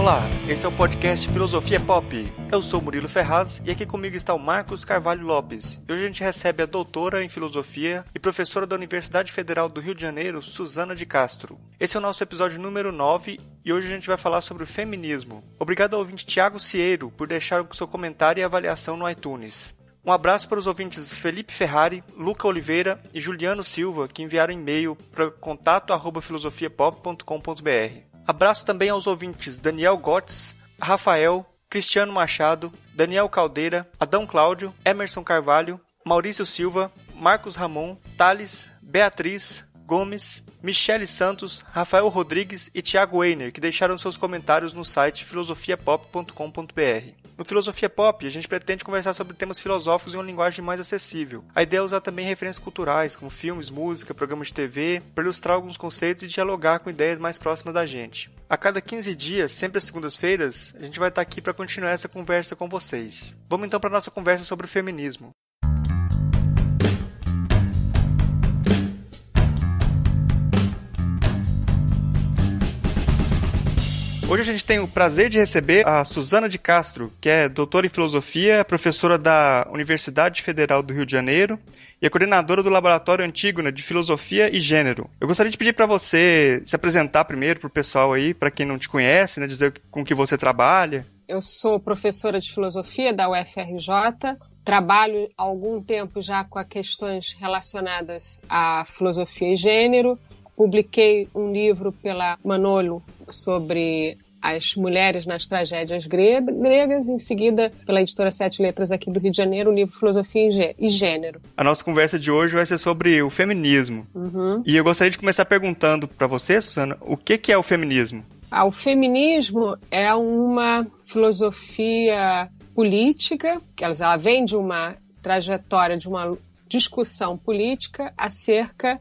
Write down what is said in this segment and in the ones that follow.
Olá, esse é o podcast Filosofia Pop. Eu sou Murilo Ferraz e aqui comigo está o Marcos Carvalho Lopes. E hoje a gente recebe a doutora em filosofia e professora da Universidade Federal do Rio de Janeiro, Suzana de Castro. Esse é o nosso episódio número 9 e hoje a gente vai falar sobre o feminismo. Obrigado ao ouvinte Tiago Cieiro por deixar o seu comentário e avaliação no iTunes. Um abraço para os ouvintes Felipe Ferrari, Luca Oliveira e Juliano Silva, que enviaram e-mail para contato@filosofiapop.com.br. Abraço também aos ouvintes Daniel Gotts, Rafael, Cristiano Machado, Daniel Caldeira, Adão Cláudio, Emerson Carvalho, Maurício Silva, Marcos Ramon, Thales, Beatriz, Gomes, Michele Santos, Rafael Rodrigues e Thiago Weiner, que deixaram seus comentários no site filosofiapop.com.br. No Filosofia Pop, a gente pretende conversar sobre temas filosóficos em uma linguagem mais acessível. A ideia é usar também referências culturais, como filmes, música, programas de TV, para ilustrar alguns conceitos e dialogar com ideias mais próximas da gente. A cada 15 dias, sempre às segundas-feiras, a gente vai estar aqui para continuar essa conversa com vocês. Vamos então para a nossa conversa sobre o feminismo. Hoje a gente tem o prazer de receber a Suzana de Castro, que é doutora em filosofia, professora da Universidade Federal do Rio de Janeiro e é coordenadora do Laboratório Antígona de Filosofia e Gênero. Eu gostaria de pedir para você se apresentar primeiro para o pessoal aí, para quem não te conhece, né, dizer com que você trabalha. Eu sou professora de filosofia da UFRJ, trabalho há algum tempo já com questões relacionadas à filosofia e gênero, publiquei um livro pela Manolo sobre as mulheres nas tragédias gregas, em seguida, pela editora Sete Letras aqui do Rio de Janeiro, o livro Filosofia e Gênero. A nossa conversa de hoje vai ser sobre o feminismo. Uhum. E eu gostaria de começar perguntando para você, Susana, o que, que é o feminismo? Ah, o feminismo é uma filosofia política, que ela vem de uma trajetória de uma discussão política acerca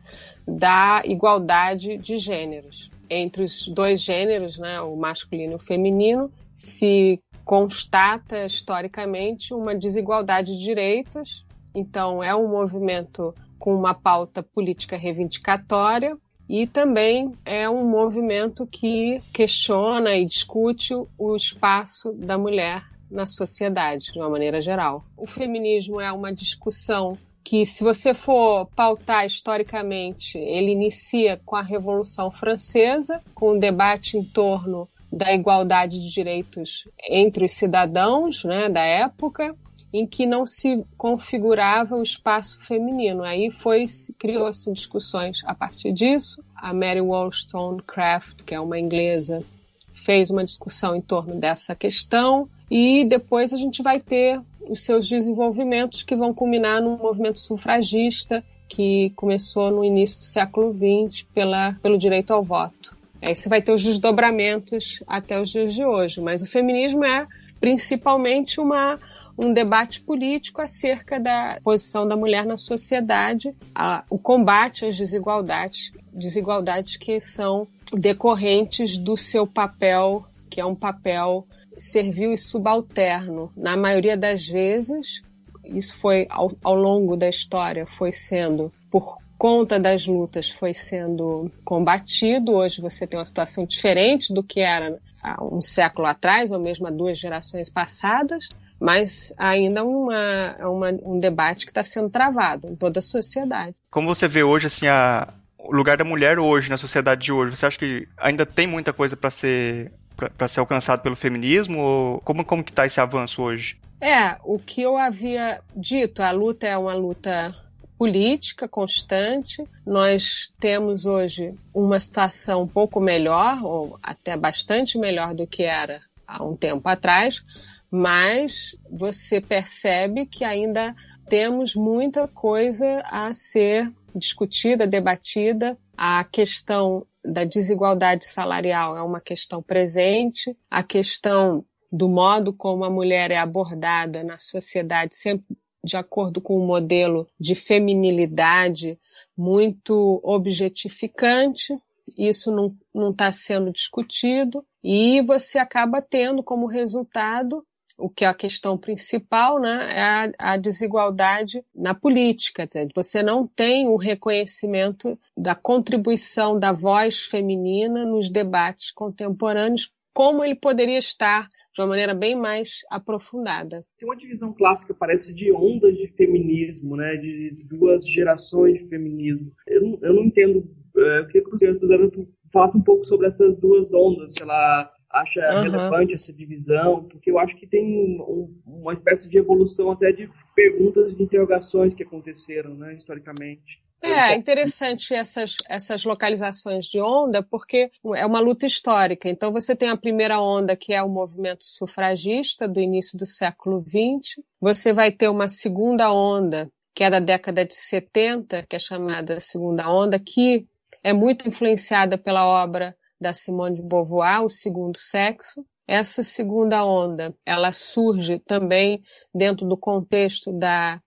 da igualdade de gêneros. Entre os dois gêneros, né, o masculino e o feminino, se constata historicamente uma desigualdade de direitos. Então, é um movimento com uma pauta política reivindicatória e também é um movimento que questiona e discute o espaço da mulher na sociedade, de uma maneira geral. O feminismo é uma discussão que se você for pautar historicamente, ele inicia com a Revolução Francesa, com um debate em torno da igualdade de direitos entre os cidadãos né, da época, em que não se configurava o espaço feminino. Aí foi criou-se discussões a partir disso. A Mary Wollstonecraft, que é uma inglesa, fez uma discussão em torno dessa questão e depois a gente vai ter os seus desenvolvimentos que vão culminar no movimento sufragista que começou no início do século XX pela, pelo direito ao voto. Aí você vai ter os desdobramentos até os dias de hoje, mas o feminismo é principalmente uma, um debate político acerca da posição da mulher na sociedade, a, o combate às desigualdades, desigualdades que são decorrentes do seu papel, que é um papel servil e subalterno. Na maioria das vezes, isso foi ao, ao longo da história, foi sendo por conta das lutas foi sendo combatido. Hoje você tem uma situação diferente do que era há um século atrás, ou mesmo há duas gerações passadas, mas ainda uma, uma um debate que está sendo travado em toda a sociedade. Como você vê hoje assim a, o lugar da mulher hoje na sociedade de hoje? Você acha que ainda tem muita coisa para ser para ser alcançado pelo feminismo? Ou como, como que está esse avanço hoje? É, o que eu havia dito, a luta é uma luta política constante. Nós temos hoje uma situação um pouco melhor, ou até bastante melhor do que era há um tempo atrás, mas você percebe que ainda temos muita coisa a ser discutida, debatida. A questão da desigualdade salarial é uma questão presente, a questão do modo como a mulher é abordada na sociedade, sempre de acordo com um modelo de feminilidade muito objetificante, isso não está sendo discutido. E você acaba tendo como resultado o que é a questão principal, né, é a, a desigualdade na política. Você não tem o reconhecimento da contribuição da voz feminina nos debates contemporâneos como ele poderia estar de uma maneira bem mais aprofundada. Tem uma divisão clássica, parece, de ondas de feminismo, né? de duas gerações de feminismo. Eu eu não entendo, é, eu queria que o Suzana falasse um pouco sobre essas duas ondas, se ela acha uhum. relevante essa divisão, porque eu acho que tem um, uma espécie de evolução até de perguntas e interrogações que aconteceram, né, historicamente. É interessante essas, essas localizações de onda, porque é uma luta histórica. Então, você tem a primeira onda, que é o movimento sufragista do início do século XX. Você vai ter uma segunda onda, que é da década de 70, que é chamada segunda onda, que é muito influenciada pela obra da Simone de Beauvoir, O Segundo Sexo. Essa segunda onda, ela surge também dentro do contexto da,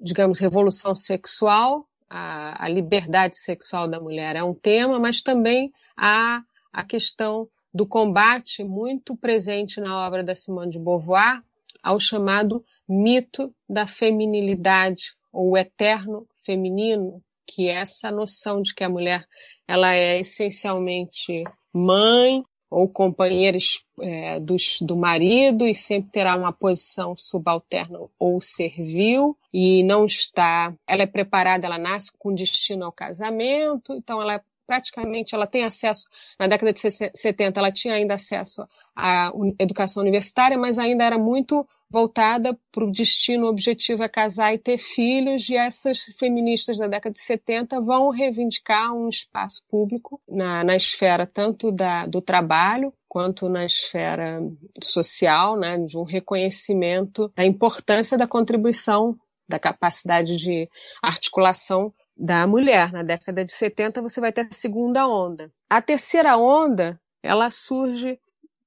digamos, revolução sexual, a, a liberdade sexual da mulher é um tema, mas também há a questão do combate muito presente na obra da Simone de Beauvoir ao chamado mito da feminilidade ou eterno feminino, que é essa noção de que a mulher ela é essencialmente mãe ou companheira é, dos, do marido e sempre terá uma posição subalterna ou servil e não está, ela é preparada, ela nasce com destino ao casamento, então ela praticamente ela tem acesso, na década de 70 ela tinha ainda acesso à educação universitária, mas ainda era muito voltada para o destino objetivo é casar e ter filhos, e essas feministas da década de 70 vão reivindicar um espaço público na, na esfera tanto da, do trabalho quanto na esfera social, né, de um reconhecimento da importância da contribuição, da capacidade de articulação da mulher. Na década de 70 você vai ter a segunda onda. A terceira onda, ela surge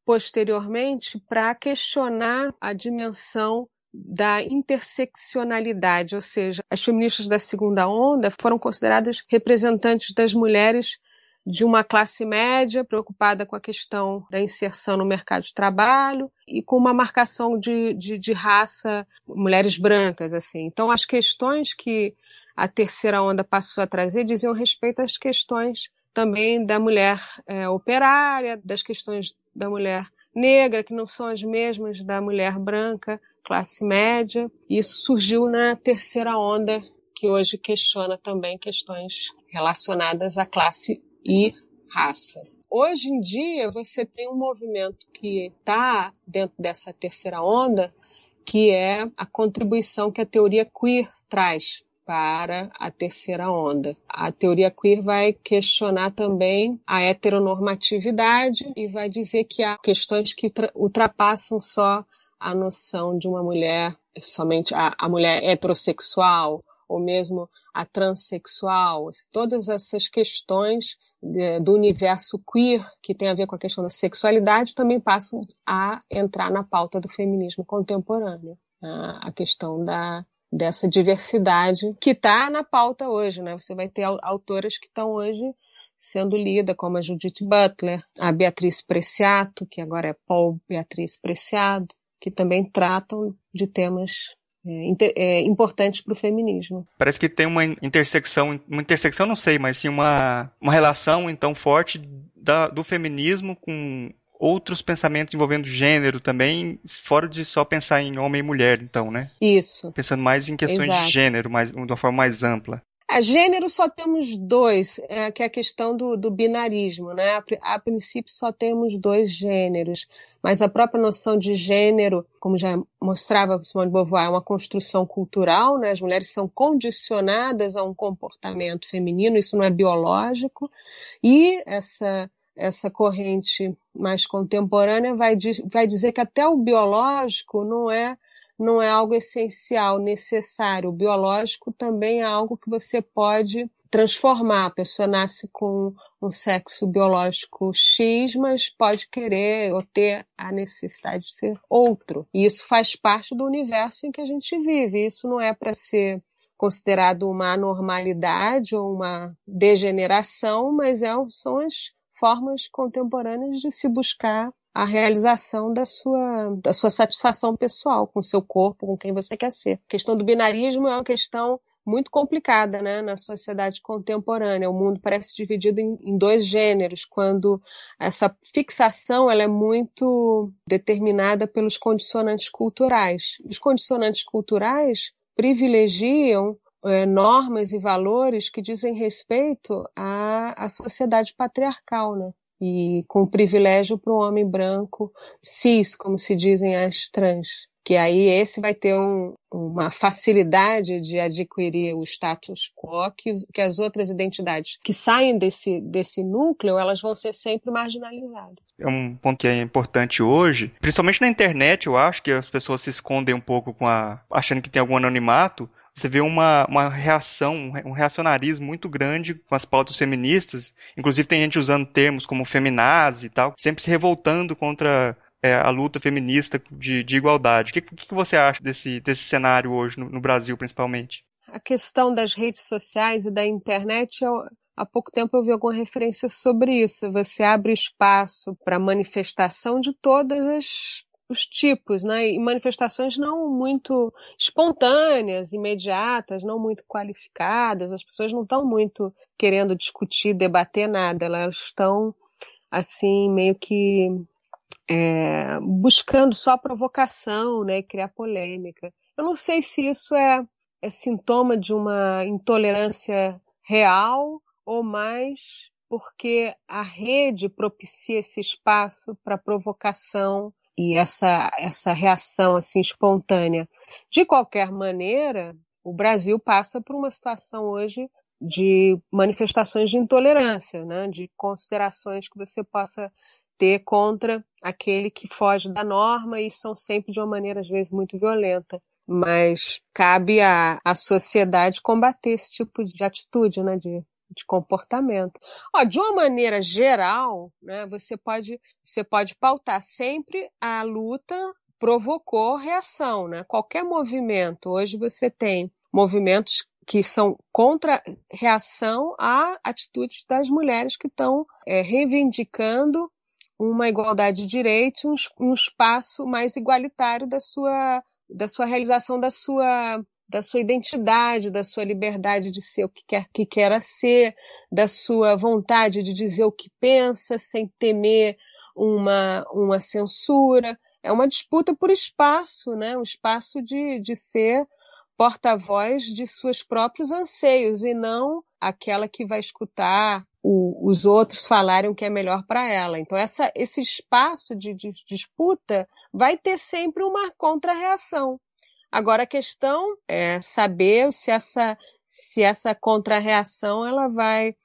posteriormente para questionar a dimensão da interseccionalidade, ou seja, as feministas da segunda onda foram consideradas representantes das mulheres de uma classe média preocupada com a questão da inserção no mercado de trabalho e com uma marcação de, de, de raça, mulheres brancas, assim. Então, as questões que a terceira onda passou a trazer diziam respeito às questões também da mulher é, operária, das questões da mulher negra, que não são as mesmas da mulher branca, classe média. Isso surgiu na terceira onda, que hoje questiona também questões relacionadas à classe e raça. Hoje em dia, você tem um movimento que está dentro dessa terceira onda, que é a contribuição que a teoria queer traz para a terceira onda. A teoria queer vai questionar também a heteronormatividade e vai dizer que há questões que ultrapassam só a noção de uma mulher, somente a, a mulher heterossexual ou mesmo a transexual. Todas essas questões do universo queer, que tem a ver com a questão da sexualidade, também passam a entrar na pauta do feminismo contemporâneo. A questão da dessa diversidade que está na pauta hoje, né? Você vai ter autoras que estão hoje sendo lidas, como a Judith Butler, a Beatriz Preciato, que agora é Paul Beatriz Preciado, que também tratam de temas é, é, importantes para o feminismo. Parece que tem uma intersecção, uma intersecção não sei, mas sim uma, uma relação então forte da, do feminismo com outros pensamentos envolvendo gênero também, fora de só pensar em homem e mulher, então, né? Isso. Pensando mais em questões Exato. de gênero, mais, de uma forma mais ampla. A gênero só temos dois, é, que é a questão do, do binarismo, né? A, a, princípio só temos dois gêneros, mas a própria noção de gênero, como já mostrava Simone de Beauvoir, é uma construção cultural, né? As mulheres são condicionadas a um comportamento feminino, isso não é biológico, e essa essa corrente mais contemporânea vai, vai dizer que até o biológico não é não é algo essencial, necessário. O biológico também é algo que você pode transformar. A pessoa nasce com um sexo biológico X, mas pode querer ou ter a necessidade de ser outro. E isso faz parte do universo em que a gente vive. Isso não é para ser considerado uma anormalidade ou uma degeneração, mas é, são as formas contemporâneas de se buscar a realização da sua, da sua satisfação pessoal com seu corpo, com quem você quer ser. A questão do binarismo é uma questão muito complicada né, na sociedade contemporânea. O mundo parece dividido em, em, dois gêneros, quando essa fixação ela é muito determinada pelos condicionantes culturais. Os condicionantes culturais privilegiam é, normas e valores que dizem respeito à, à sociedade patriarcal, né? E com privilégio para o homem branco cis, como se dizem as trans que aí esse vai ter um, uma facilidade de adquirir o status quo que, que, as outras identidades que saem desse, desse núcleo, elas vão ser sempre marginalizadas. É um ponto que é importante hoje, principalmente na internet, eu acho que as pessoas se escondem um pouco com a achando que tem algum anonimato, você vê uma, uma reação, um reacionarismo muito grande com as pautas feministas. Inclusive tem gente usando termos como feminazi e tal, sempre se revoltando contra é, a luta feminista de, de igualdade. O que, que, você acha desse, desse cenário hoje, no, no, Brasil principalmente? A questão das redes sociais e da internet, eu, há pouco tempo eu vi alguma referência sobre isso. Você abre espaço para manifestação de todas as os tipos, né? E manifestações não muito espontâneas, imediatas, não muito qualificadas. As pessoas não estão muito querendo discutir, debater nada. Elas estão assim meio que é, buscando só provocação, né, criar polêmica. Eu não sei se isso é, é sintoma de uma intolerância real ou mais porque a rede propicia esse espaço para provocação e essa, essa reação assim espontânea. De qualquer maneira, o Brasil passa por uma situação hoje de manifestações de intolerância, né? de considerações que você possa ter contra aquele que foge da norma e são sempre de uma maneira, às vezes, muito violenta. Mas cabe à, à sociedade combater esse tipo de atitude, né, de, de comportamento. Ó, de uma maneira geral, né, você, pode, você pode pautar sempre a luta provocou reação, né? Qualquer movimento, hoje você tem movimentos que são contra reação a atitudes das mulheres que estão é, reivindicando uma igualdade de direitos, um, um espaço mais igualitário da sua, da sua realização da sua da sua identidade, da sua liberdade de ser o que quer que queira ser, da sua vontade de dizer o que pensa sem temer uma, uma censura. É uma disputa por espaço, né? um espaço de, de ser porta-voz de seus próprios anseios e não aquela que vai escutar o, os outros falarem o que é melhor para ela. Então, essa, esse espaço de, de, disputa vai ter sempre uma contra-reação. Agora, a questão é saber se essa, se essa contra-reação ela vai,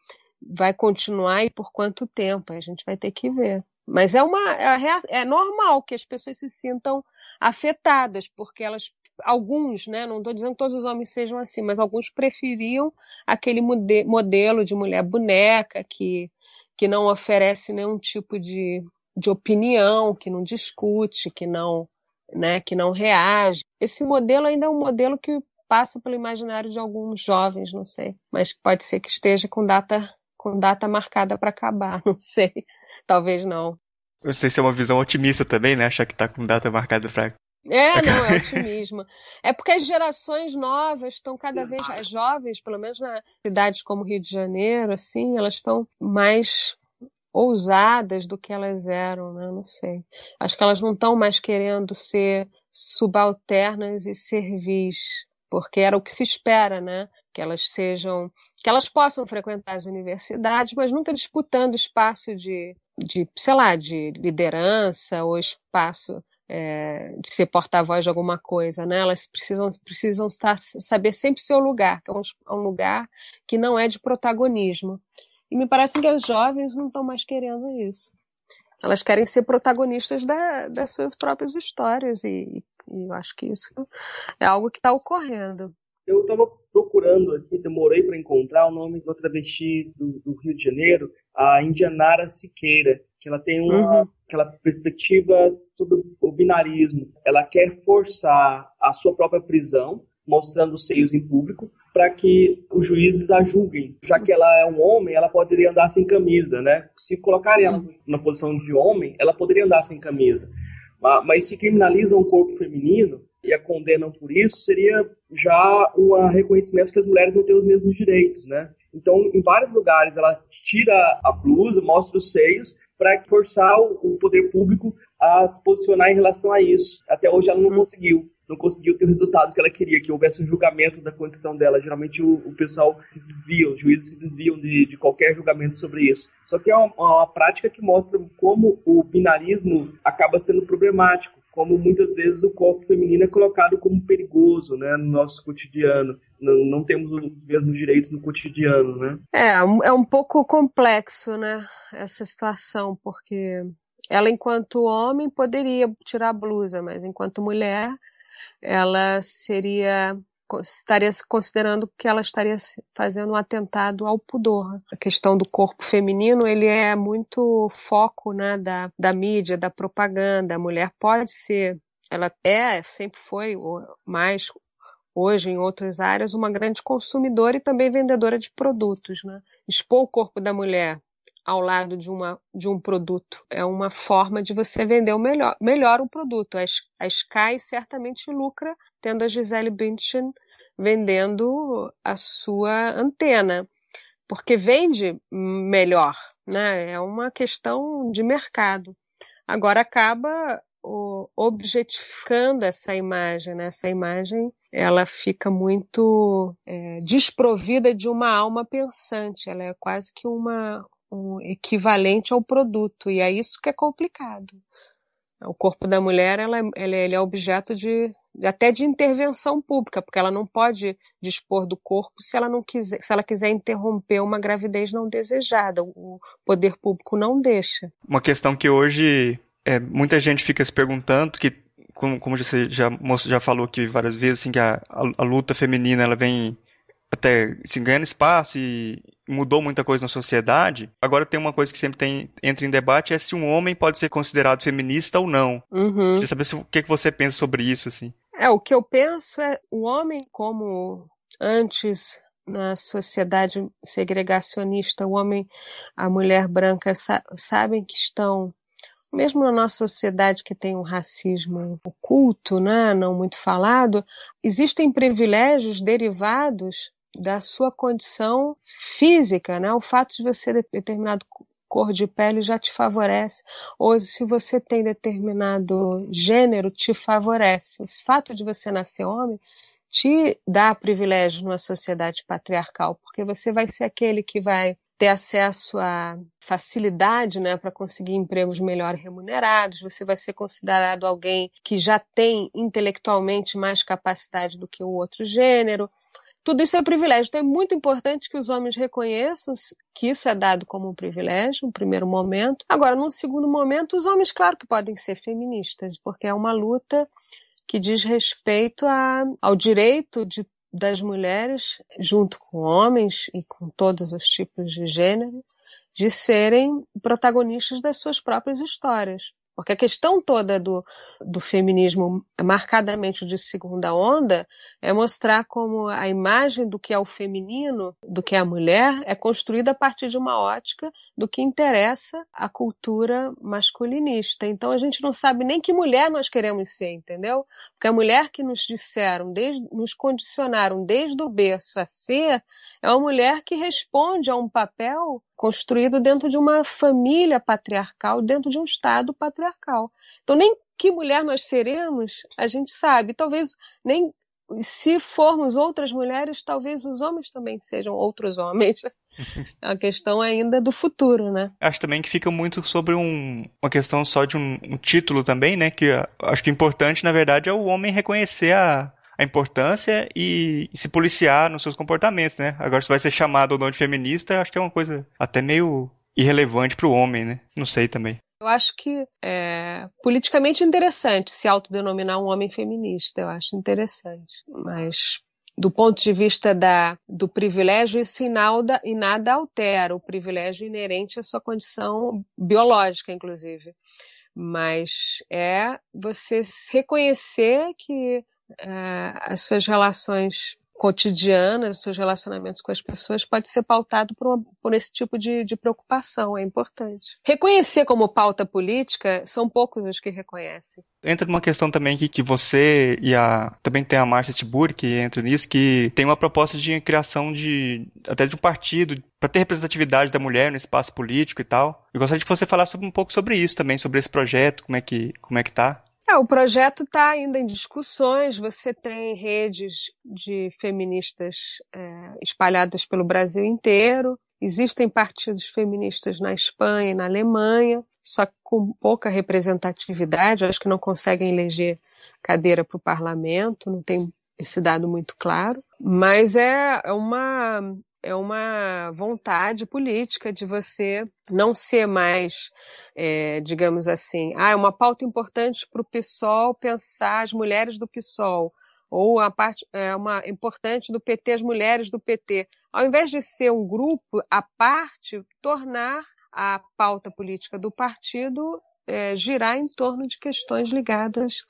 vai continuar e por quanto tempo. A gente vai ter que ver. Mas é, uma, é, é normal que as pessoas se sintam afetadas, porque elas alguns, né, não estou dizendo que todos os homens sejam assim, mas alguns preferiam aquele modelo de mulher boneca que, que não oferece nenhum tipo de, de opinião, que não discute, que não, né, que não reage. Esse modelo ainda é um modelo que passa pelo imaginário de alguns jovens, não sei, mas pode ser que esteja com data com data marcada para acabar, não sei. Talvez não. Eu sei se é uma visão otimista também, né? Achar que está com data marcada para é, não, é otimismo. É porque as gerações novas estão cada vez mais jovens, pelo menos nas cidades como Rio de Janeiro, assim, elas estão mais ousadas do que elas eram, né? Não sei. Acho que elas não estão mais querendo ser subalternas e servis, porque era o que se espera, né? Que elas sejam, que elas possam frequentar as universidades, mas nunca disputando espaço de, de sei lá, de liderança ou espaço é, de ser porta-voz de alguma coisa, né? Elas precisam, precisam estar, saber sempre seu lugar, que é um, é um, lugar que não é de protagonismo. E me parece que as jovens não estão mais querendo isso. Elas querem ser protagonistas da, das suas próprias histórias e, e eu acho que isso é algo que está ocorrendo. Eu estava procurando aqui, demorei para encontrar o nome da travesti do, do Rio de Janeiro, a Indianara Siqueira que ela tem uma uhum. aquela perspectiva sobre o binarismo. Ela quer forçar a sua própria prisão, mostrando os seios em público, para que os juízes a julguem. Já que ela é um homem, ela poderia andar sem camisa, né? Se colocarem ela na posição de homem, ela poderia andar sem camisa. Mas se criminaliza um corpo feminino, e a condenam por isso, seria já um reconhecimento que as mulheres não têm os mesmos direitos, né? Então, em vários lugares, ela tira a blusa, mostra os seios, para forçar o poder público a se posicionar em relação a isso. Até hoje ela não conseguiu não conseguiu ter o resultado que ela queria, que houvesse um julgamento da condição dela. Geralmente o, o pessoal se desvia, os juízes se desviam de, de qualquer julgamento sobre isso. Só que é uma, uma prática que mostra como o binarismo acaba sendo problemático, como muitas vezes o corpo feminino é colocado como perigoso né, no nosso cotidiano. Não, não temos os mesmos direitos no cotidiano, né? É, é um pouco complexo, né, essa situação, porque ela, enquanto homem, poderia tirar a blusa, mas enquanto mulher, ela seria estaria considerando que ela estaria fazendo um atentado ao pudor. A questão do corpo feminino, ele é muito foco, né, da, da mídia, da propaganda. A mulher pode ser, ela é, sempre foi, mais hoje em outras áreas, uma grande consumidora e também vendedora de produtos, né? Expor o corpo da mulher ao lado de, uma, de um produto. É uma forma de você vender o melhor, melhor um produto. A, a Sky certamente lucra tendo a Gisele Bündchen vendendo a sua antena, porque vende melhor, né? É uma questão de mercado. Agora acaba o, objetificando essa imagem, né? Essa imagem ela fica muito é, desprovida de uma alma pensante. Ela é quase que uma um equivalente ao produto, e é isso que é complicado. O corpo da mulher ela, ela, ele é objeto de até de intervenção pública, porque ela não pode dispor do corpo se ela não quiser, se ela quiser interromper uma gravidez não desejada. O poder público não deixa. Uma questão que hoje é, muita gente fica se perguntando que como, como você já, já falou aqui várias vezes, assim, que a, a, a luta feminina ela vem até se ganhando espaço e mudou muita coisa na sociedade. Agora tem uma coisa que sempre tem, entra em debate é se um homem pode ser considerado feminista ou não. Uhum. Queria saber se, o que, que você pensa sobre isso, assim. É, o que eu penso é o homem como antes na sociedade segregacionista, o homem, a mulher branca sa sabem que estão mesmo na nossa sociedade que tem um racismo oculto, né, não muito falado, existem privilégios derivados da sua condição física, né? O fato de você ter determinado cor de pele já te favorece, ou se você tem determinado gênero, te favorece. O fato de você nascer homem te dá privilégio numa sociedade patriarcal, porque você vai ser aquele que vai ter acesso a facilidade né, para conseguir empregos melhor remunerados, você vai ser considerado alguém que já tem intelectualmente mais capacidade do que o outro gênero. Tudo isso é privilégio. Então é muito importante que os homens reconheçam que isso é dado como um privilégio, um primeiro momento. Agora, num segundo momento, os homens, claro que podem ser feministas, porque é uma luta que diz respeito a, ao direito de, das mulheres, junto com homens e com todos os tipos de gênero, de serem protagonistas das suas próprias histórias. Porque a questão toda do, do feminismo, marcadamente de segunda onda, é mostrar como a imagem do que é o feminino, do que é a mulher, é construída a partir de uma ótica do que interessa a cultura masculinista. Então a gente não sabe nem que mulher nós queremos ser, entendeu? Porque a mulher que nos disseram, desde, nos condicionaram desde o berço a ser, é uma mulher que responde a um papel construído dentro de uma família patriarcal, dentro de um Estado patriarcal. Então nem que mulher nós seremos, a gente sabe. Talvez nem se formos outras mulheres, talvez os homens também sejam outros homens. É a questão ainda do futuro, né? Acho também que fica muito sobre um, uma questão só de um, um título também, né? Que acho que importante, na verdade, é o homem reconhecer a, a importância e, e, se policiar nos seus comportamentos, né? Agora, se vai ser chamado ou não de feminista, acho que é uma coisa até meio irrelevante para o homem, né? Não sei também. Eu acho que é politicamente interessante se autodenominar um homem feminista. Eu acho interessante. Mas do ponto de vista da, do privilégio, isso em em nada altera o privilégio inerente à sua condição biológica, inclusive. Mas é você reconhecer que é, as suas relações cotidiana, seus relacionamentos com as pessoas, pode ser pautado por, uma, por esse tipo de, de, preocupação, é importante. Reconhecer como pauta política, são poucos os que reconhecem. Entra numa questão também que, que você e a. Também tem a Márcia Tibur, que entra nisso, que tem uma proposta de criação de. até de um partido para ter representatividade da mulher no espaço político e tal. Eu gostaria que você falasse um pouco sobre isso também, sobre esse projeto, como é que, como é que tá. É, o projeto está ainda em discussões. Você tem redes de feministas é, espalhadas pelo Brasil inteiro. Existem partidos feministas na Espanha e na Alemanha, só que com pouca representatividade. Acho que não conseguem eleger cadeira para o parlamento, não tem esse dado muito claro. Mas é, é uma é uma vontade política de você não ser mais, é, digamos assim, ah, é uma pauta importante para o PSOL pensar as mulheres do PSOL, ou a parte é uma importante do PT as mulheres do PT. Ao invés de ser um grupo à parte, tornar a pauta política do partido é, girar em torno de questões ligadas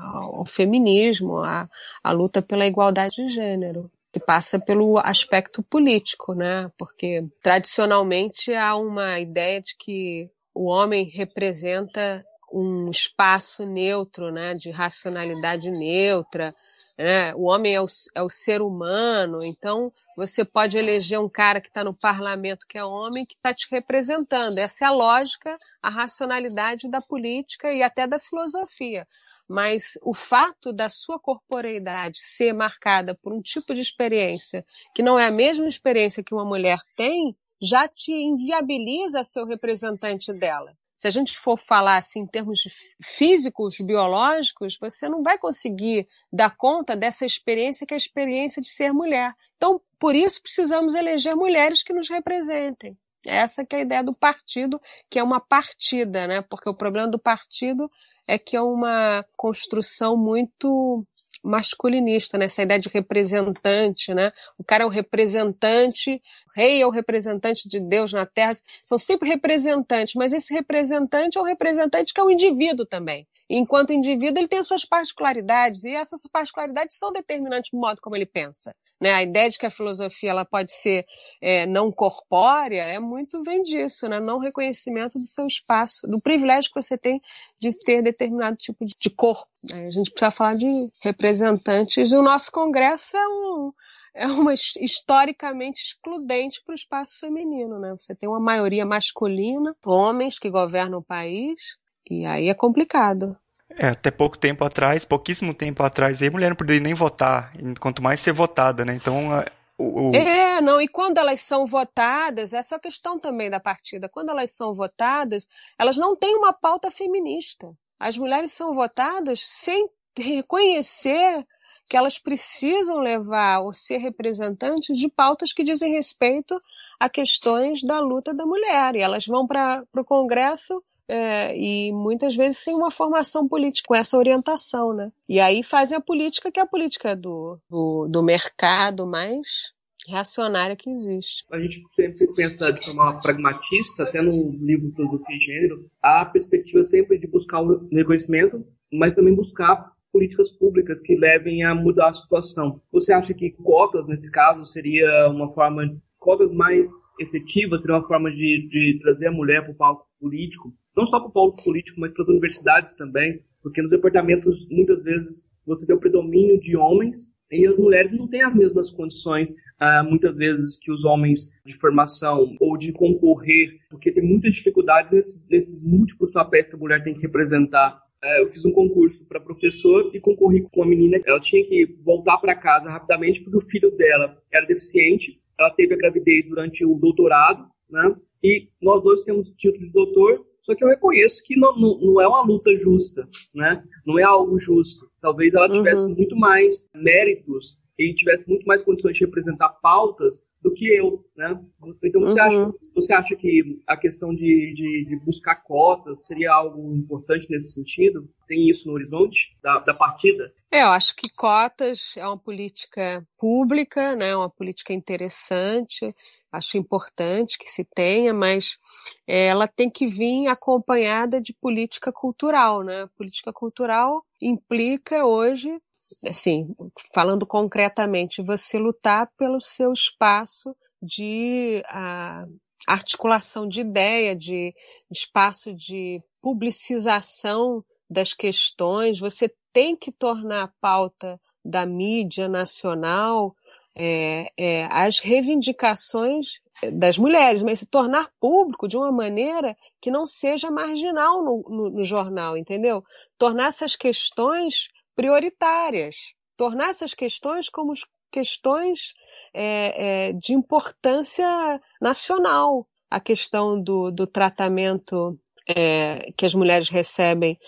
ao feminismo, à, à luta pela igualdade de gênero que passa pelo aspecto político, né? Porque tradicionalmente há uma ideia de que o homem representa um espaço neutro, né? De racionalidade neutra, né? O homem é o, é o ser humano, então você pode eleger um cara que está no parlamento que é homem que está te representando. Essa é a lógica, a racionalidade da política e até da filosofia mas o fato da sua corporeidade ser marcada por um tipo de experiência que não é a mesma experiência que uma mulher tem, já te inviabiliza ser o representante dela. Se a gente for falar assim em termos físicos, biológicos, você não vai conseguir dar conta dessa experiência que é a experiência de ser mulher. Então, por isso precisamos eleger mulheres que nos representem. Essa que é a ideia do partido, que é uma partida, né? Porque o problema do partido é que é uma construção muito masculinista, né? Essa ideia de representante, né? O cara é o representante, o rei é o representante de Deus na Terra, são sempre representantes, mas esse representante é um representante que é um indivíduo também. Enquanto indivíduo, ele tem suas particularidades, e essas particularidades são determinantes do modo como ele pensa. Né? A ideia de que a filosofia ela pode ser é, não corpórea é muito vem disso, né? não reconhecimento do seu espaço, do privilégio que você tem de ter determinado tipo de, corpo. Né? A gente precisa falar de representantes. O nosso congresso é um é uma historicamente excludente para o espaço feminino, né? Você tem uma maioria masculina, homens que governam o país, e aí é complicado. É, até pouco tempo atrás, pouquíssimo tempo atrás, a mulher não poderia nem votar, quanto mais ser votada, né? Então, o, o... É, não, e quando elas são votadas, essa é a questão também da partida, quando elas são votadas, elas não têm uma pauta feminista. As mulheres são votadas sem reconhecer que elas precisam levar ou ser representantes de pautas que dizem respeito a questões da luta da mulher. E elas vão para o Congresso é, e muitas vezes sem uma formação política, com essa orientação, né? E aí fazem a política que é a política do, do, do mercado mais reacionária que existe. A gente sempre pensa de forma pragmatista, até no livro Filosofia e Gênero, a perspectiva sempre de buscar o reconhecimento, mas também buscar políticas públicas que levem a mudar a situação. Você acha que cotas, nesse caso, seria uma forma, cotas mais efetivas, seria uma forma de, de trazer a mulher para o palco político? não só para o polo político, mas para as universidades também, porque nos departamentos, muitas vezes, você tem o predomínio de homens e as mulheres não têm as mesmas condições, ah, muitas vezes, que os homens de formação ou de concorrer, porque tem muita dificuldade nesses, nesses múltiplos papéis que a mulher tem que representar. Ah, eu fiz um concurso para professor e concorri com uma menina. Ela tinha que voltar para casa rapidamente porque o filho dela era deficiente. Ela teve a gravidez durante o doutorado, né? E nós dois temos título de doutor só que eu reconheço que não, não, não, é uma luta justa, né? Não é algo justo. Talvez ela tivesse uhum. muito mais méritos e tivesse muito mais condições de representar pautas do que eu, né? Então você, uhum. acha, você acha que a questão de, de, de, buscar cotas seria algo importante nesse sentido? Tem isso no horizonte da, da partida? É, eu acho que cotas é uma política pública, né? Uma política interessante acho importante que se tenha, mas é, ela tem que vir acompanhada de política cultural, né? Política cultural implica hoje assim, falando concretamente, você lutar pelo seu espaço de a, articulação de ideia, de espaço de publicização das questões, você tem que tornar a pauta da mídia nacional é, é, as reivindicações das mulheres, mas se tornar público de uma maneira que não seja marginal no, no, no jornal, entendeu? Tornar essas questões prioritárias, tornar essas questões como questões é, é, de importância nacional. A questão do, do tratamento é, que as mulheres recebem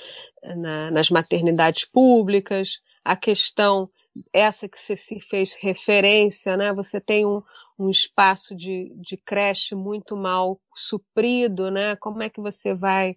na, nas maternidades públicas, a questão essa que você se fez referência, né? Você tem um, um espaço de, de creche muito mal suprido, né? Como é que você vai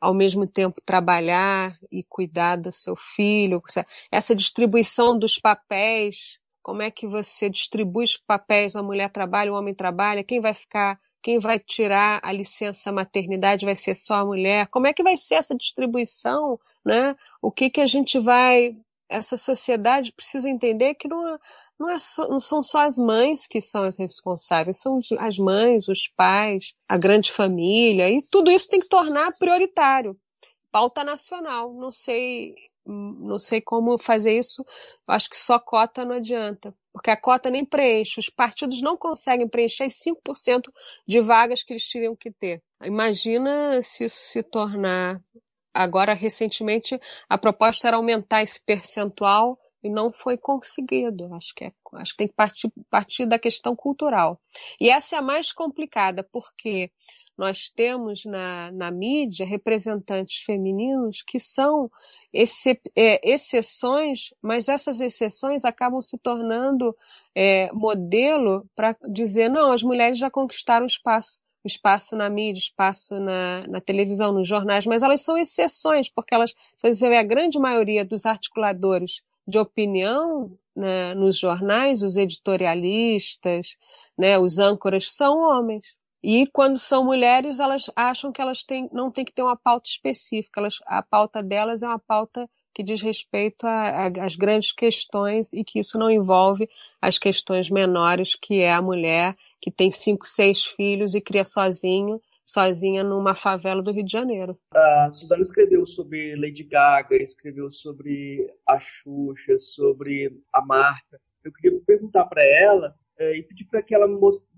ao mesmo tempo trabalhar e cuidar do seu filho? Essa distribuição dos papéis, como é que você distribui os papéis? A mulher trabalha, o homem trabalha, quem vai ficar quem vai tirar a licença maternidade vai ser só a mulher? Como é que vai ser essa distribuição, né? O que que a gente vai essa sociedade precisa entender que não, não, é só, não, são só as mães que são as responsáveis, são as mães, os pais, a grande família, e tudo isso tem que tornar prioritário. Pauta nacional, não sei, não sei como fazer isso, acho que só cota não adianta, porque a cota nem preenche, os partidos não conseguem preencher 5% de vagas que eles teriam que ter. Imagina se isso se tornar Agora, recentemente, a proposta era aumentar esse percentual e não foi conseguido. Acho que, é, acho que tem que partir, partir da questão cultural. E essa é a mais complicada, porque nós temos na, na mídia representantes femininos que são é, exceções, mas essas exceções acabam se tornando é, modelo para dizer, não, as mulheres já conquistaram espaço espaço na mídia, espaço na, na, televisão, nos jornais, mas elas são exceções, porque elas, se você vê a grande maioria dos articuladores de opinião né, nos jornais, os editorialistas, né, os âncoras, são homens. E quando são mulheres, elas acham que elas têm, não têm que ter uma pauta específica. Elas, a pauta delas é uma pauta que diz respeito às grandes questões e que isso não envolve as questões menores, que é a mulher que tem cinco, seis filhos e cria sozinho, sozinha numa favela do Rio de Janeiro. A Suzana escreveu sobre Lady Gaga, escreveu sobre a Xuxa, sobre a Marta. Eu queria perguntar para ela é, e pedir para que ela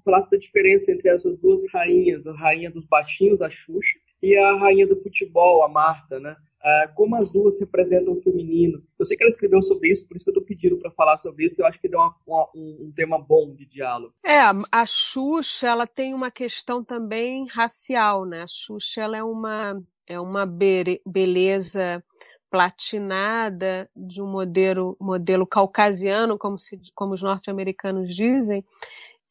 falasse da diferença entre essas duas rainhas, a rainha dos baixinhos, a Xuxa, e a rainha do futebol, a Marta, né? Uh, como as duas representam o feminino. Eu sei que ela escreveu sobre isso, por isso que eu estou pedindo para falar sobre isso. Eu acho que deu uma, uma, um, um, tema bom de diálogo. É, a Xuxa, ela tem uma questão também racial, né? A Xuxa, ela é uma, é uma be beleza platinada de um modelo, modelo caucasiano, como, se, como os norte-americanos dizem,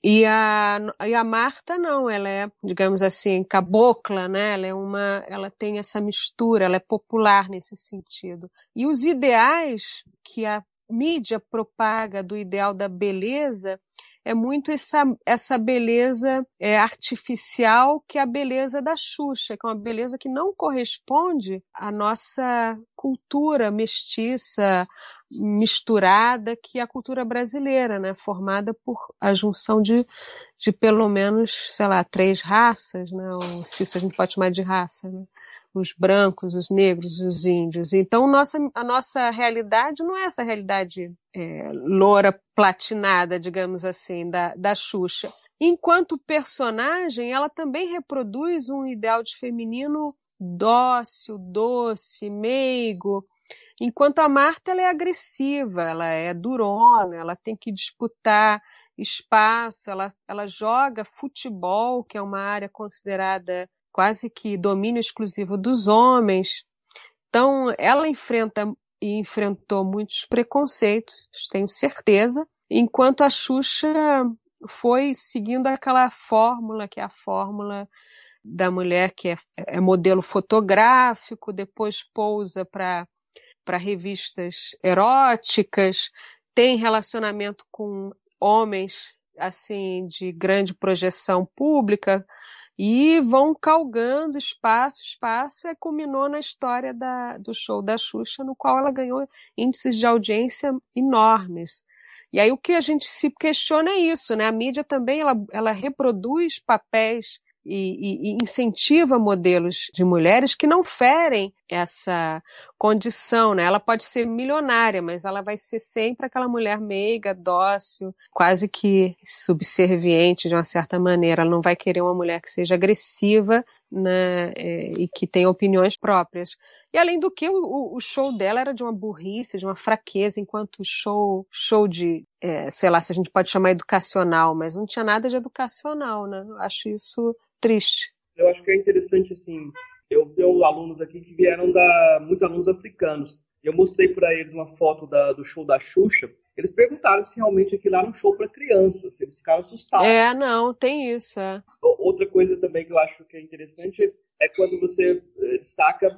e a, e a Marta não, ela é, digamos assim, cabocla, né? Ela é uma, ela tem essa mistura, ela é popular nesse sentido. E os ideais que a mídia propaga do ideal da beleza é muito essa, essa beleza é, artificial que é a beleza da Xuxa, que é uma beleza que não corresponde à nossa cultura mestiça, misturada, que é a cultura brasileira, né? formada por a junção de, de pelo menos, sei lá, três raças, né? ou se isso a gente pode chamar de raça, né? Os brancos, os negros, os índios. Então, nossa, a nossa realidade não é essa realidade é, loura platinada, digamos assim, da, da Xuxa. Enquanto personagem, ela também reproduz um ideal de feminino dócil, doce, meigo, enquanto a Marta ela é agressiva, ela é durona, ela tem que disputar espaço, ela, ela joga futebol, que é uma área considerada quase que domínio exclusivo dos homens. Então, ela enfrenta e enfrentou muitos preconceitos, tenho certeza, enquanto a Xuxa foi seguindo aquela fórmula, que é a fórmula da mulher que é, é modelo fotográfico, depois pousa para revistas eróticas, tem relacionamento com homens assim de grande projeção pública, e vão calgando espaço, espaço, e culminou na história da, do show da Xuxa, no qual ela ganhou índices de audiência enormes. E aí o que a gente se questiona é isso, né? A mídia também ela, ela reproduz papéis e, e, incentiva modelos de mulheres que não ferem essa condição, né? Ela pode ser milionária, mas ela vai ser sempre aquela mulher meiga, dócil, quase que subserviente de uma certa maneira. Ela não vai querer uma mulher que seja agressiva né, é, e que tenha opiniões próprias. E além do que, o, o, show dela era de uma burrice, de uma fraqueza, enquanto show, show de, é, sei lá, se a gente pode chamar educacional, mas não tinha nada de educacional, né? Eu acho isso triste. Eu acho que é interessante, assim, eu tenho alunos aqui que vieram da, muitos alunos africanos. Eu mostrei para eles uma foto da, do show da Xuxa. Eles perguntaram se realmente aquilo era um show para crianças. Eles ficaram assustados. É, não, tem isso. É. Outra coisa também que eu acho que é interessante é quando você eh, destaca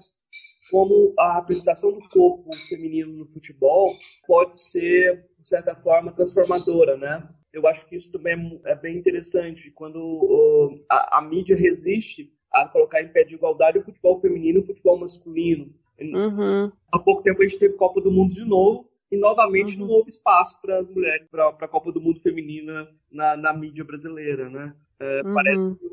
como a apresentação do corpo feminino no futebol pode ser, de certa forma, transformadora, né? eu acho que isso também é, é bem interessante. Quando uh, a, a, mídia resiste a colocar em pé de igualdade o futebol feminino e o futebol masculino. Uhum. Há pouco tempo a gente teve Copa do Mundo de novo e novamente uhum. não houve espaço para as mulheres, para a Copa do Mundo feminina na, na mídia brasileira, né? É, uhum. Parece que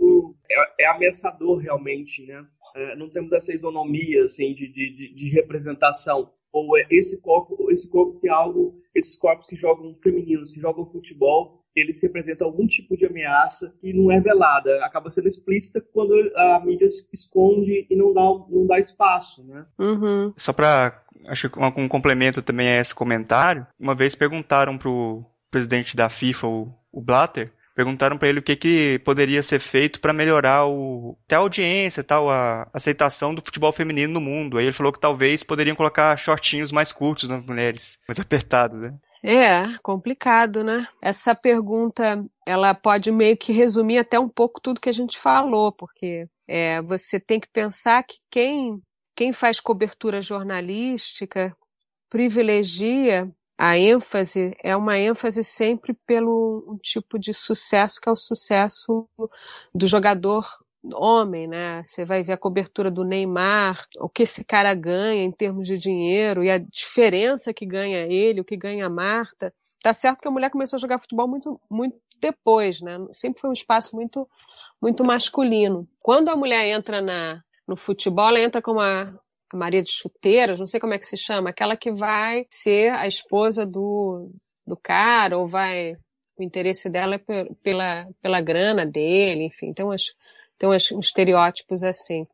é, é, ameaçador realmente, né? É, não temos essa isonomia assim de, de, de representação ou é esse corpo, esse corpo tem algo, esses corpos que jogam femininos, que jogam futebol, eles representam algum tipo de ameaça que não é velada, acaba sendo explícita quando a mídia esconde e não dá, não dá espaço, né? Uhum. Só para acho que um complemento também a esse comentário, uma vez perguntaram pro presidente da FIFA, o, o Blatter, perguntaram para ele o que, que poderia ser feito para melhorar o, até a audiência, tal, a aceitação do futebol feminino no mundo. Aí ele falou que talvez poderiam colocar shortinhos mais curtos nas mulheres, mais apertados, né? É, complicado, né? Essa pergunta, ela pode meio que resumir até um pouco tudo que a gente falou, porque é, você tem que pensar que quem, quem faz cobertura jornalística privilegia a ênfase é uma ênfase sempre pelo um tipo de sucesso que é o sucesso do jogador homem, né? Você vai ver a cobertura do Neymar, o que esse cara ganha em termos de dinheiro e a diferença que ganha ele, o que ganha a Marta. Tá certo que a mulher começou a jogar futebol muito, muito depois, né? Sempre foi um espaço muito, muito masculino. Quando a mulher entra na, no futebol, ela entra com uma a Maria de Chuteiras, não sei como é que se chama, aquela que vai ser a esposa do, do cara, ou vai. O interesse dela é pela, pela grana dele, enfim, tem, umas, tem uns estereótipos assim.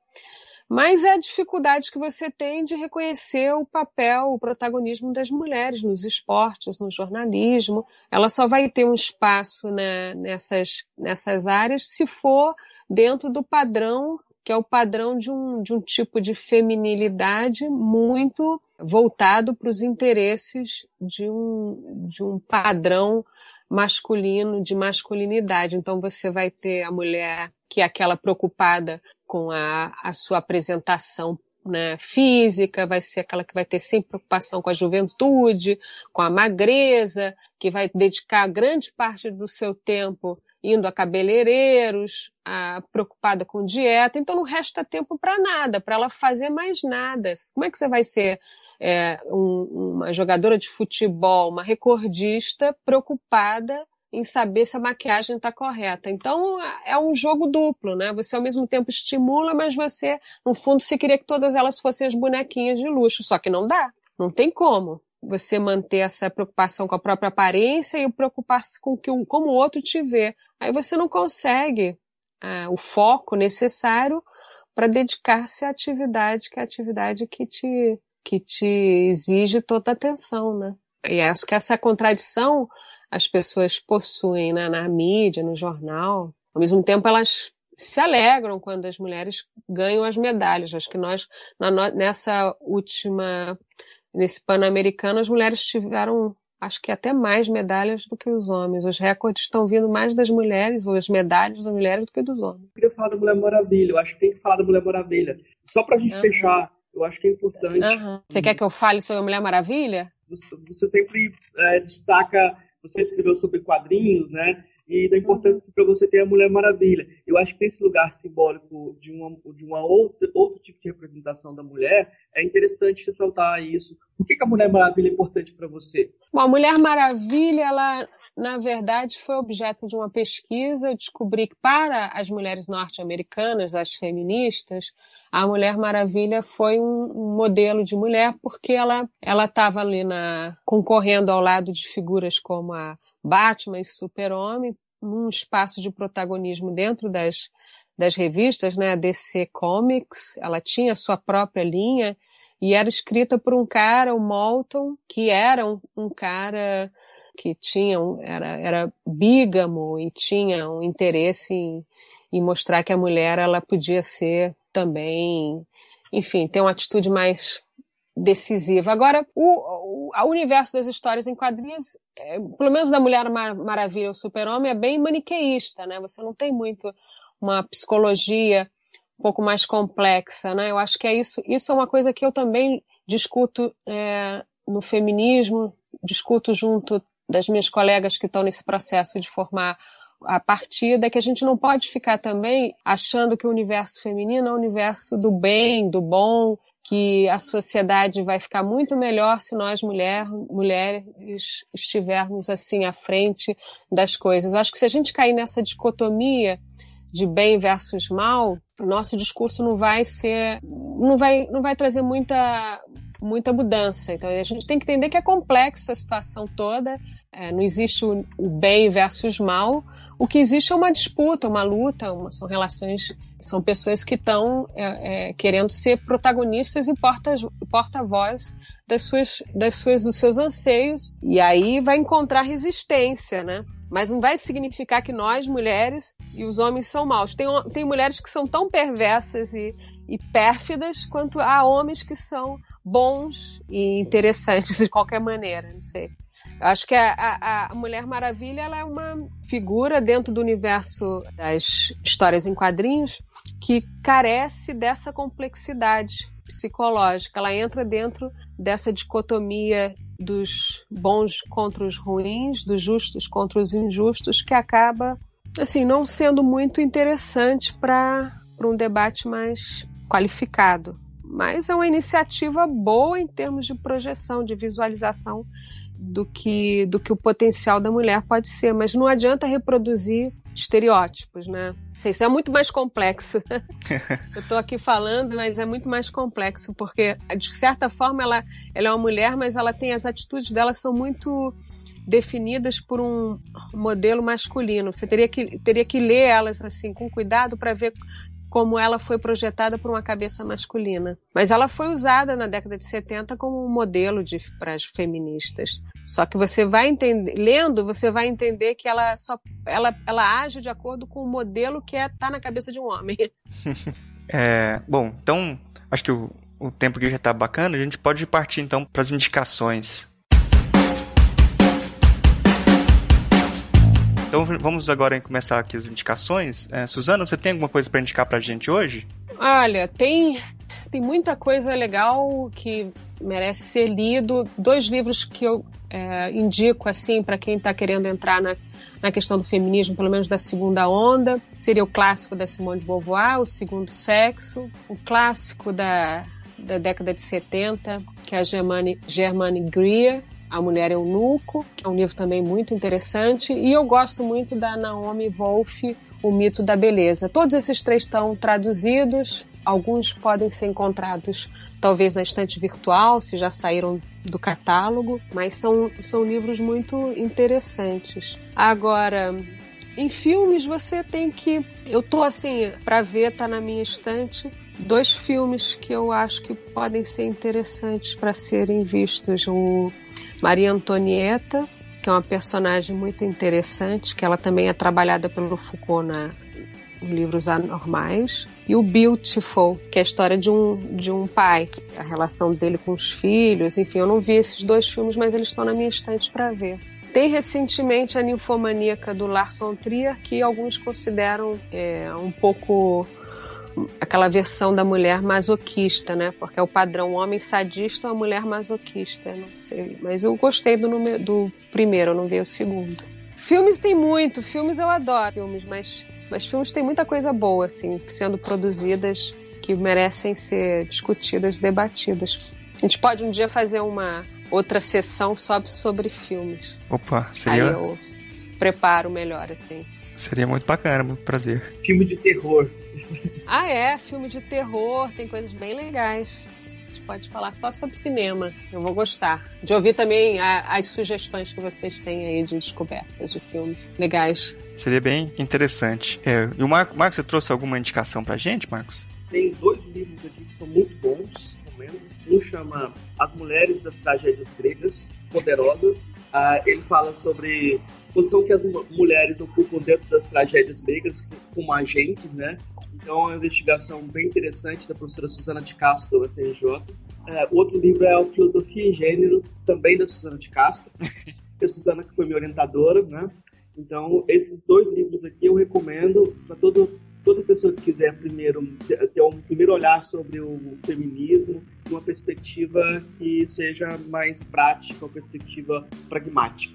Mas é a dificuldade que você tem de reconhecer o papel, o protagonismo das mulheres nos esportes, no jornalismo. Ela só vai ter um espaço né, nessas, nessas áreas se for dentro do padrão que é o padrão de um, de um tipo de feminilidade muito voltado para os interesses de um, de um padrão masculino, de masculinidade. Então você vai ter a mulher que é aquela preocupada com a, a sua apresentação né, física, vai ser aquela que vai ter sempre preocupação com a juventude, com a magreza, que vai dedicar grande parte do seu tempo indo a cabeleireiros, a, preocupada com dieta, então não resta tempo para nada, para ela fazer mais nada. Como é que você vai ser é, um, uma jogadora de futebol, uma recordista, preocupada em saber se a maquiagem está correta. Então é um jogo duplo, né? Você ao mesmo tempo estimula, mas você, no fundo, você queria que todas elas fossem as bonequinhas de luxo, só que não dá, não tem como você manter essa preocupação com a própria aparência e preocupar-se com que, como o outro te vê. Aí você não consegue uh, o foco necessário para dedicar-se à atividade, que é a atividade que te, que te exige toda a atenção, né? E acho que essa contradição as pessoas possuem né, na mídia, no jornal. Ao mesmo tempo, elas se alegram quando as mulheres ganham as medalhas. Acho que nós, na, nessa última Nesse Pan-Americano, as mulheres tiveram, acho que até mais medalhas do que os homens. Os recordes estão vindo mais das mulheres, ou as medalhas das mulheres, do que dos homens. Eu queria falar da Mulher Maravilha. Eu acho que tem que falar da Mulher Maravilha. Só para a gente uhum. fechar, eu acho que é importante. Uhum. Você quer que eu fale sobre a Mulher Maravilha? Você, você sempre é, destaca, você escreveu sobre quadrinhos, né? E da importância uhum. para você ter a Mulher Maravilha. eu acho que esse lugar simbólico de uma, de uma outra, outro tipo de representação da mulher, é interessante ressaltar isso. Por que, que a Mulher Maravilha é importante para você? Bom, a Mulher Maravilha, ela, na verdade, foi objeto de uma pesquisa. Eu descobri que para as mulheres norte-americanas, as feministas, a Mulher Maravilha foi um, modelo de mulher porque ela ela estava ali na concorrendo ao lado de figuras como a Batman e Super-Homem, num espaço de protagonismo dentro das, das revistas, né? A DC Comics, ela tinha sua própria linha e era escrita por um cara, o Moulton, que era um, um cara que tinha um, era, era bígamo e tinha um interesse em, em mostrar que a mulher ela podia ser também, enfim, ter uma atitude mais decisiva. Agora, o, o, universo das histórias em quadrinhos, é, pelo menos da Mulher Mar Maravilha ou Super-Homem, é bem maniqueísta, né? Você não tem muito uma psicologia um pouco mais complexa, né? Eu acho que é isso. Isso é uma coisa que eu também discuto é, no feminismo, discuto junto das minhas colegas que estão nesse processo de formar a partida que a gente não pode ficar também achando que o universo feminino é o universo do bem, do bom, que a sociedade vai ficar muito melhor se nós mulher, mulheres estivermos assim à frente das coisas. Eu acho que se a gente cair nessa dicotomia de bem versus mal, o nosso discurso não vai ser, não vai, não vai trazer muita muita mudança. Então a gente tem que entender que é complexo a situação toda. É, não existe o, o bem versus mal, o que existe é uma disputa, uma luta, uma, são relações, são pessoas que estão é, é, querendo ser protagonistas e porta-voz porta das suas, das suas, dos seus anseios. E aí vai encontrar resistência, né? Mas não vai significar que nós, mulheres, e os homens são maus. Tem, tem mulheres que são tão perversas e, e pérfidas quanto há homens que são bons e interessantes de qualquer maneira, não sei. Eu acho que a, a, Mulher Maravilha ela é uma figura dentro do universo das histórias em quadrinhos que carece dessa complexidade psicológica. Ela entra dentro dessa dicotomia dos bons contra os ruins, dos justos contra os injustos, que acaba assim não sendo muito interessante para um debate mais qualificado. Mas é uma iniciativa boa em termos de projeção, de visualização do que, do que o potencial da mulher pode ser, mas não adianta reproduzir estereótipos, né? Isso é muito mais complexo. Eu estou aqui falando, mas é muito mais complexo, porque de certa forma ela, ela é uma mulher, mas ela tem as atitudes dela são muito definidas por um modelo masculino. Você teria que, teria que ler elas assim com cuidado para ver como ela foi projetada por uma cabeça masculina. Mas ela foi usada na década de 70 como um modelo para as feministas. Só que você vai entender, lendo, você vai entender que ela só ela, ela age de acordo com o modelo que é tá na cabeça de um homem. é, bom, então acho que o, o tempo aqui já está bacana, a gente pode partir então para as indicações. Então vamos agora começar aqui as indicações. É, Suzana, você tem alguma coisa para indicar para a gente hoje? Olha, tem, tem muita coisa legal que merece ser lido. Dois livros que eu é, indico assim para quem está querendo entrar na, na questão do feminismo, pelo menos da segunda onda, seria o clássico da Simone de Beauvoir, O Segundo Sexo, o clássico da, da década de 70, que é a Germane, Germane Greer, a Mulher Eunuco, que é um livro também muito interessante, e eu gosto muito da Naomi Wolf, O Mito da Beleza. Todos esses três estão traduzidos, alguns podem ser encontrados talvez na estante virtual, se já saíram do catálogo, mas são, são livros muito interessantes. Agora, em filmes você tem que. Eu tô assim, para ver, tá na minha estante. Dois filmes que eu acho que podem ser interessantes para serem vistos. O Maria Antonieta, que é uma personagem muito interessante, que ela também é trabalhada pelo Foucault na livros anormais, e o Beautiful, que é a história de um, de um pai, a relação dele com os filhos, enfim, eu não vi esses dois filmes, mas eles estão na minha estante para ver. Tem recentemente a Ninfomaníaca do Larson Trier, que alguns consideram é, um pouco aquela versão da mulher masoquista, né? Porque é o padrão homem sadista ou mulher masoquista, não sei. Mas eu gostei do, número, do primeiro, eu não vi o segundo. Filmes tem muito, filmes eu adoro filmes, mas Mas filmes têm muita coisa boa, assim, sendo produzidas que merecem ser discutidas, debatidas. A gente pode um dia fazer uma outra sessão só sobre filmes. Opa, seria. Aí eu preparo melhor, assim. Seria muito bacana, muito prazer. Filme de terror. Ah, é, filme de terror, tem coisas bem legais. A gente pode falar só sobre cinema. Eu vou gostar. De ouvir também a, as sugestões que vocês têm aí de descobertas de filmes legais. Seria bem interessante. É, e o Marcos, Marcos, você trouxe alguma indicação pra gente, Marcos? Tem dois livros aqui que são muito bons, recomendo. Um chama As Mulheres das Tragédias Gregas, Poderosas. Ah, ele fala sobre a posição que as mulheres ocupam dentro das tragédias gregas como agentes, né? Então é uma investigação bem interessante da professora Susana de Castro, do UFRJ. É, outro livro é a Filosofia e Gênero, também da Susana de Castro. a Susana que foi minha orientadora, né? Então, esses dois livros aqui eu recomendo para todo toda pessoa que quiser primeiro ter um primeiro olhar sobre o feminismo, uma perspectiva que seja mais prática, uma perspectiva pragmática.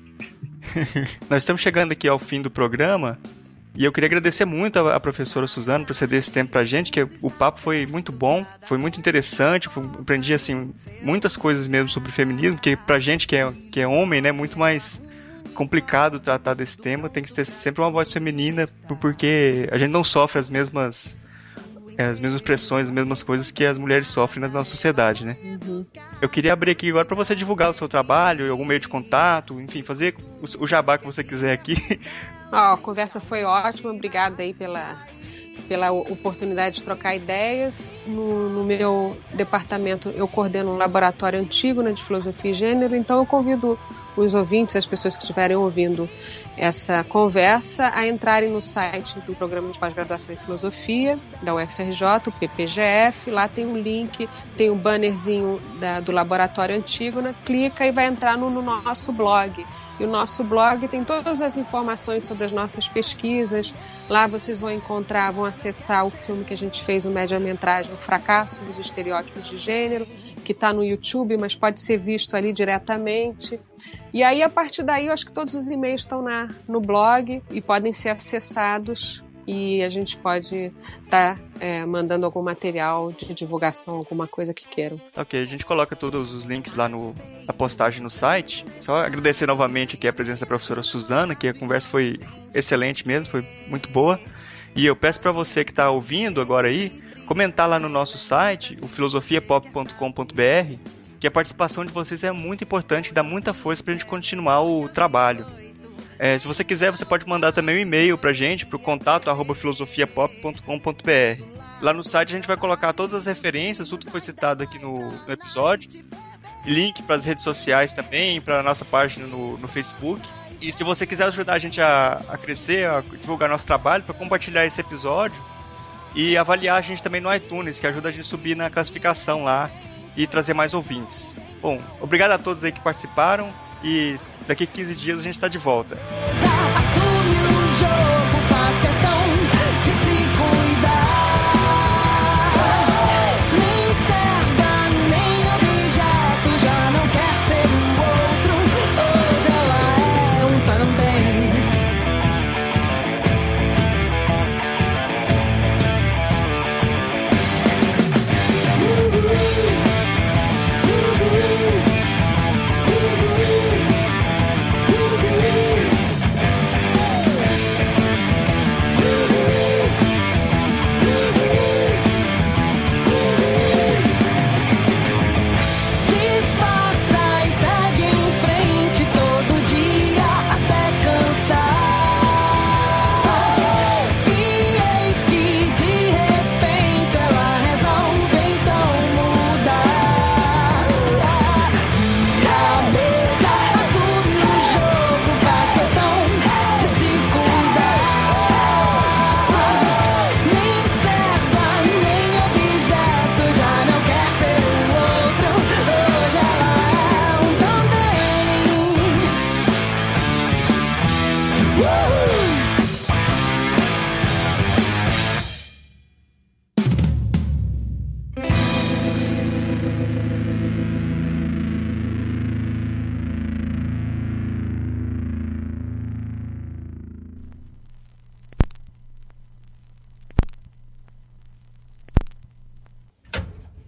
Nós estamos chegando aqui ao fim do programa e eu queria agradecer muito a, professora Suzana por ceder esse tempo pra gente, que o papo foi muito bom, foi muito interessante, aprendi assim muitas coisas mesmo sobre feminismo, que pra gente que é, que é homem, né, muito mais complicado tratar desse tema, tem que ter sempre uma voz feminina, porque a gente não sofre as mesmas é, as mesmas pressões, as mesmas coisas que as mulheres sofrem na nossa sociedade, né? Uhum. Eu queria abrir aqui agora para você divulgar o seu trabalho, algum meio de contato, enfim, fazer o, jabá que você quiser aqui. Oh, a conversa foi ótima, obrigada aí pela, pela oportunidade de trocar ideias. No, no, meu departamento, eu coordeno um laboratório antigo né, de filosofia e gênero, então eu convido os ouvintes, as pessoas que estiverem ouvindo essa conversa, a entrarem no site do Programa de Pós-Graduação em Filosofia, da UFRJ, o PPGF. Lá tem um link, tem um bannerzinho da, do laboratório antigo, né? clica e vai entrar no, no nosso blog. E o nosso blog tem todas as informações sobre as nossas pesquisas. Lá vocês vão encontrar, vão acessar o filme que a gente fez, o média-metragem O Fracasso dos Estereótipos de Gênero, que está no YouTube, mas pode ser visto ali diretamente. E aí, a partir daí, eu acho que todos os e-mails estão na, no blog e podem ser acessados e a gente pode estar tá, é, mandando algum material de divulgação, alguma coisa que queiram. Ok, a gente coloca todos os links lá no, na postagem no site. Só agradecer novamente aqui a presença da professora Suzana, que a conversa foi excelente mesmo, foi muito boa. E eu peço para você que está ouvindo agora aí, comentar lá no nosso site, o filosofiapop.com.br, que a participação de vocês é muito importante dá muita força para a gente continuar o trabalho. É, se você quiser, você pode mandar também um e-mail pra gente, pro contato arroba filosofiapop.com.br. Lá no site a gente vai colocar todas as referências, tudo que foi citado aqui no, no episódio. Link para as redes sociais também, para nossa página no, no Facebook. E se você quiser ajudar a gente a, a crescer, a divulgar nosso trabalho, para compartilhar esse episódio e avaliar a gente também no iTunes, que ajuda a gente a subir na classificação lá e trazer mais ouvintes. Bom, obrigado a todos aí que participaram e daqui 15 dias a gente está de volta. Assume o jogo, faz questão.